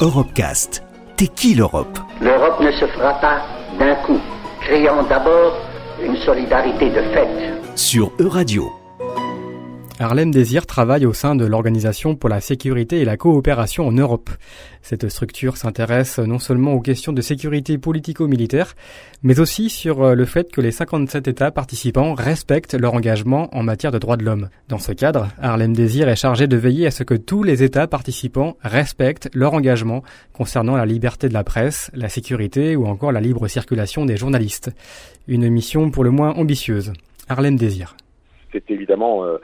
Europecast. T'es qui l'Europe? L'Europe ne se fera pas d'un coup. Créons d'abord une solidarité de fait. Sur Euradio. Harlem Désir travaille au sein de l'Organisation pour la sécurité et la coopération en Europe. Cette structure s'intéresse non seulement aux questions de sécurité politico-militaire, mais aussi sur euh, le fait que les 57 États participants respectent leur engagement en matière de droits de l'homme. Dans ce cadre, Harlem Désir est chargé de veiller à ce que tous les États participants respectent leur engagement concernant la liberté de la presse, la sécurité ou encore la libre circulation des journalistes. Une mission pour le moins ambitieuse. Harlem Désir. C'est évidemment euh,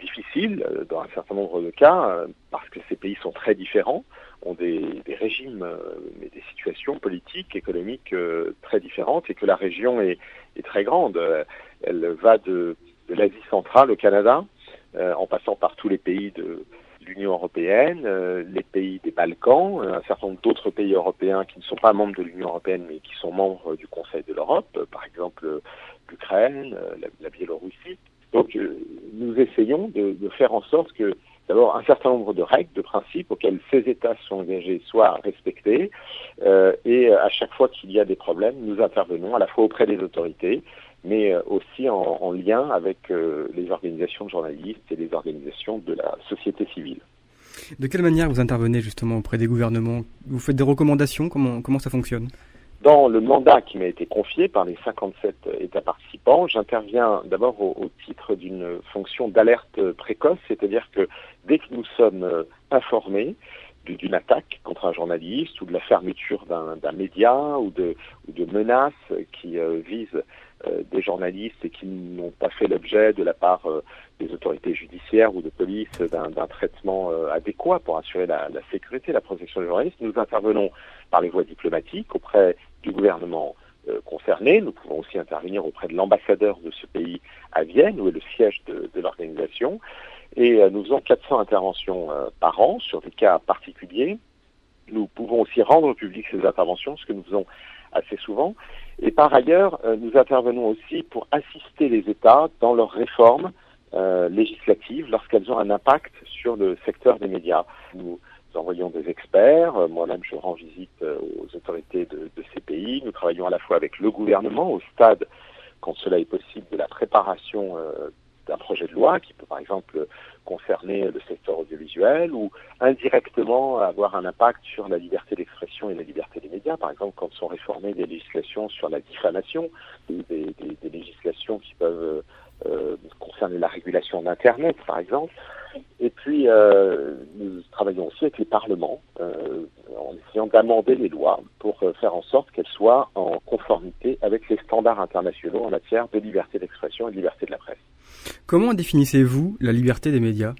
difficile euh, dans un certain nombre de cas euh, parce que ces pays sont très différents, ont des, régimes euh, des situations politiques, économiques très différentes et que la région est, très grande. Elle va de, l'Asie centrale au Canada en passant par tous les pays de l'Union européenne, les pays des Balkans, un certain nombre d'autres pays européens qui ne sont pas membres de l'Union européenne mais qui sont membres du Conseil de l'Europe, par exemple l'Ukraine, la Biélorussie. Donc nous essayons de, faire en sorte que d'abord un certain nombre de règles, de principes auxquels ces États sont engagés soient respectés euh, et à chaque fois qu'il y a des problèmes, nous intervenons à la fois auprès des autorités mais aussi en, en lien avec euh, les organisations de journalistes et les organisations de la société civile. De quelle manière vous intervenez justement auprès des gouvernements? Vous faites des recommandations? Comment, comment ça fonctionne? Dans le mandat qui m'a été confié par les 57 États participants, j'interviens d'abord au, titre d'une fonction d'alerte précoce, c'est-à-dire que dès que nous sommes informés d'une attaque contre un journaliste ou de la fermeture d'un média ou de, menaces qui euh, visent euh, des journalistes et qui n'ont pas fait l'objet de la part euh, des autorités judiciaires ou de police d'un traitement adéquat pour assurer la, la sécurité, la protection des journalistes, nous intervenons par les voies diplomatiques auprès du gouvernement concerné. Nous pouvons aussi intervenir auprès de l'ambassadeur de ce pays à Vienne, où est le siège de l'organisation. Et euh, nous faisons 400 interventions euh, par an sur des cas particuliers. Nous pouvons aussi rendre public ces interventions, ce que nous faisons assez souvent. Et par ailleurs, nous intervenons aussi pour assister les États dans leurs réformes législatives lorsqu'elles ont un impact sur le secteur des médias. Nous nous envoyons des experts. Euh, moi-même, je rends visite euh, aux autorités de, de, ces pays. Nous travaillons à la fois avec le gouvernement au stade, quand cela est possible, de la préparation euh, d'un projet de loi qui peut, par exemple, concerner le secteur audiovisuel ou indirectement avoir un impact sur la liberté d'expression et la liberté des médias. Par exemple, quand sont réformées des législations sur la diffamation, des, des, des législations qui peuvent euh, concerner la régulation d'Internet, par exemple. Et puis, euh, nous travaillons aussi avec les parlements euh, en essayant d'amender les lois pour euh, faire en sorte qu'elles soient en conformité avec les standards internationaux en matière de liberté d'expression et de liberté de la presse. Comment définissez-vous la liberté des médias?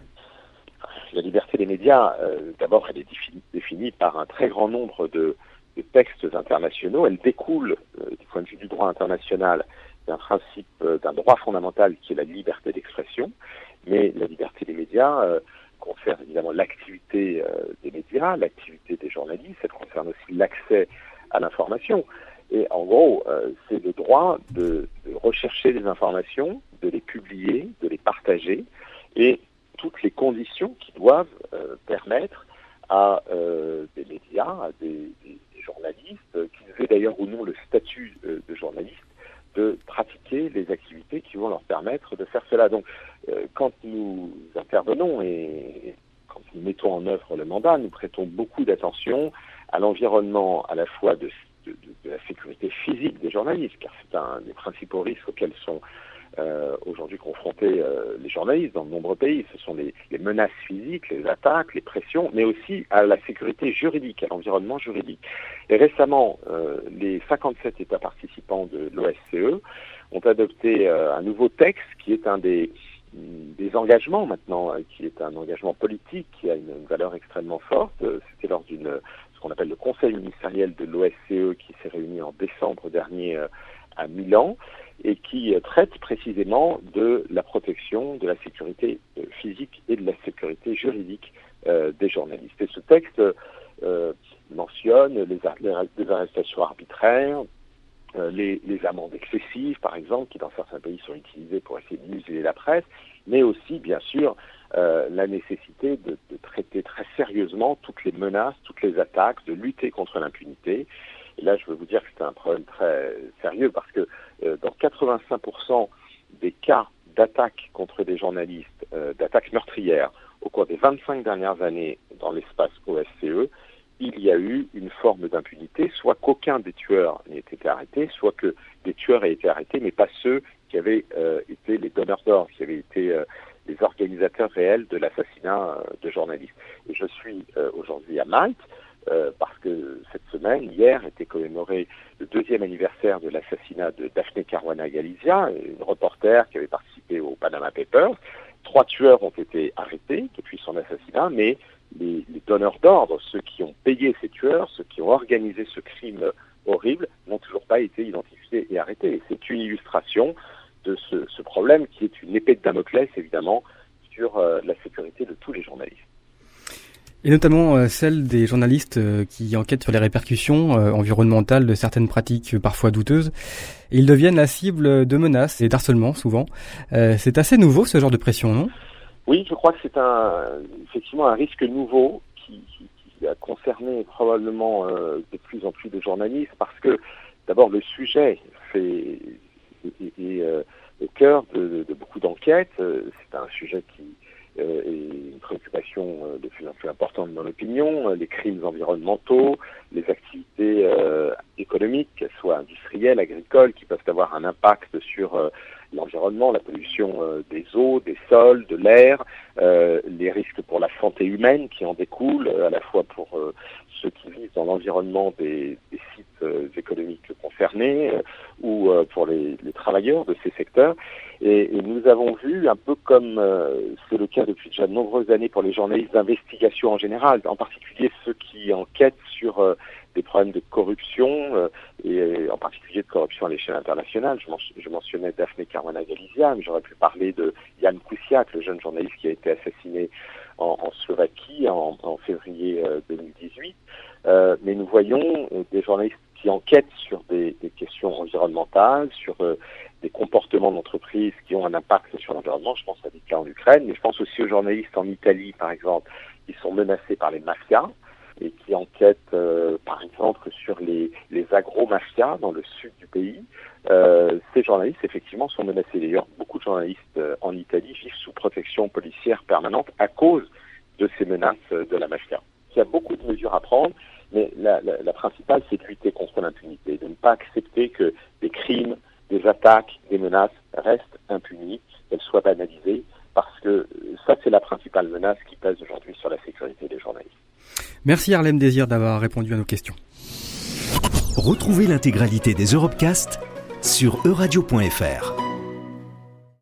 La liberté des médias, d'abord, elle est définie, définie, par un très grand nombre de, de textes internationaux. Elle découle, du point de vue du droit international, d'un principe, d'un droit fondamental qui est la liberté d'expression. Mais la liberté des médias euh, concerne évidemment l'activité euh, des médias, l'activité des journalistes, elle concerne aussi l'accès à l'information. Et en gros, euh, c'est le droit de, rechercher des informations, de les publier, de les partager, et toutes les conditions qui doivent euh, permettre à euh, des médias, à des, des journalistes, qu'ils aient d'ailleurs ou non le statut de journaliste, de pratiquer les activités qui vont leur permettre de faire cela. Donc, euh, quand nous intervenons et quand nous mettons en œuvre le mandat, nous prêtons beaucoup d'attention à l'environnement à la fois de, de, de, la sécurité physique des journalistes, car c'est un des principaux risques auxquels sont euh, aujourd'hui confrontés euh, les journalistes dans de nombreux pays. Ce sont les, les, menaces physiques, les attaques, les pressions, mais aussi à la sécurité juridique, à l'environnement juridique. Et récemment, euh, les 57 États participants de l'OSCE ont adopté euh, un nouveau texte qui est un des, des engagements maintenant, euh, qui est un engagement politique qui a une, une valeur extrêmement forte. C'était lors d'une ce qu'on appelle le Conseil ministériel de l'OSCE qui s'est réuni en décembre dernier à Milan et qui traite précisément de la protection de la sécurité physique et de la sécurité juridique euh, des journalistes. Et ce texte euh, mentionne les, arrestations arbitraires, les, amendes excessives, par exemple, qui dans certains pays sont utilisées pour essayer de museler la presse, mais aussi, bien sûr, la nécessité de, traiter très sérieusement toutes les menaces, toutes les attaques, de lutter contre l'impunité. Et là, je veux vous dire que c'est un problème très sérieux parce que dans 85% des cas d'attaques contre des journalistes, euh, d'attaques meurtrières au cours des 25 dernières années dans l'espace OSCE, il y a eu une forme d'impunité, soit qu'aucun des tueurs n'ait été arrêté, soit que des tueurs aient été arrêtés, mais pas ceux qui avaient euh, été les donneurs d'ordre, qui avaient été euh, les organisateurs réels de l'assassinat de journalistes. Et je suis aujourd'hui à Malte, euh, parce que cette semaine, hier, était commémoré le deuxième anniversaire de l'assassinat de Daphne Caruana Galizia, une reporter qui avait participé au Panama Papers. Trois tueurs ont été arrêtés depuis son assassinat, mais les, donneurs d'ordre, ceux qui ont payé ces tueurs, ceux qui ont organisé ce crime horrible, n'ont toujours pas été identifiés et arrêtés. C'est une illustration de ce, ce, problème qui est une épée de Damoclès, évidemment, sur euh, la sécurité de tous les journalistes et notamment euh, celle des journalistes euh, qui enquêtent sur les répercussions euh, environnementales de certaines pratiques parfois douteuses. ils deviennent la cible de menaces et d'harcèlement souvent. c'est assez nouveau ce genre de pression, non? Oui, je crois que c'est un, effectivement un risque nouveau qui, qui, qui a concerné probablement de plus en plus de journalistes parce que d'abord le sujet fait, est, cœur de, de beaucoup d'enquêtes. C'est un sujet qui euh, et une préoccupation euh, de plus en plus importante dans l'opinion, euh, les crimes environnementaux, les activités économiques, qu'elles soient industrielles, agricoles, qui peuvent avoir un impact sur l'environnement, la pollution des eaux, des sols, de l'air, les risques pour la santé humaine qui en découlent, à la fois pour ceux qui vivent dans l'environnement des, sites économiques concernés ou pour les, travailleurs de ces secteurs. Et, et, nous avons vu, un peu comme euh, c'est le cas depuis déjà de nombreuses années pour les journalistes d'investigation en général, en particulier ceux qui enquêtent sur euh, des problèmes de corruption, euh, et en particulier de corruption à l'échelle internationale. Je, je, mentionnais Daphne Caruana Galizia, mais j'aurais pu parler de Jan Kuciak, le jeune journaliste qui a été assassiné en, en Slovaquie en, en février 2018. mais nous voyons des journalistes qui enquêtent sur des, des questions environnementales, sur des comportements d'entreprise qui ont un impact sur l'environnement. Je pense à des cas en Ukraine, mais je pense aussi aux journalistes en Italie, par exemple, qui sont menacés par les mafias et qui enquêtent, euh, par exemple, sur les, les agro-mafias dans le sud du pays. Euh, ces journalistes, effectivement, sont menacés. D'ailleurs, beaucoup de journalistes euh, en Italie vivent sous protection policière permanente à cause de ces menaces de la mafia. Il y a beaucoup de mesures à prendre, mais la, la, la principale, c'est de lutter contre l'impunité, de ne pas accepter que des crimes, des attaques, des menaces restent impunies, elles soient banalisées, parce que ça, c'est la principale menace qui pèse aujourd'hui sur la sécurité des journalistes. Merci Harlem Désir d'avoir répondu à nos questions. Retrouvez l'intégralité des Europecast sur euradio.fr.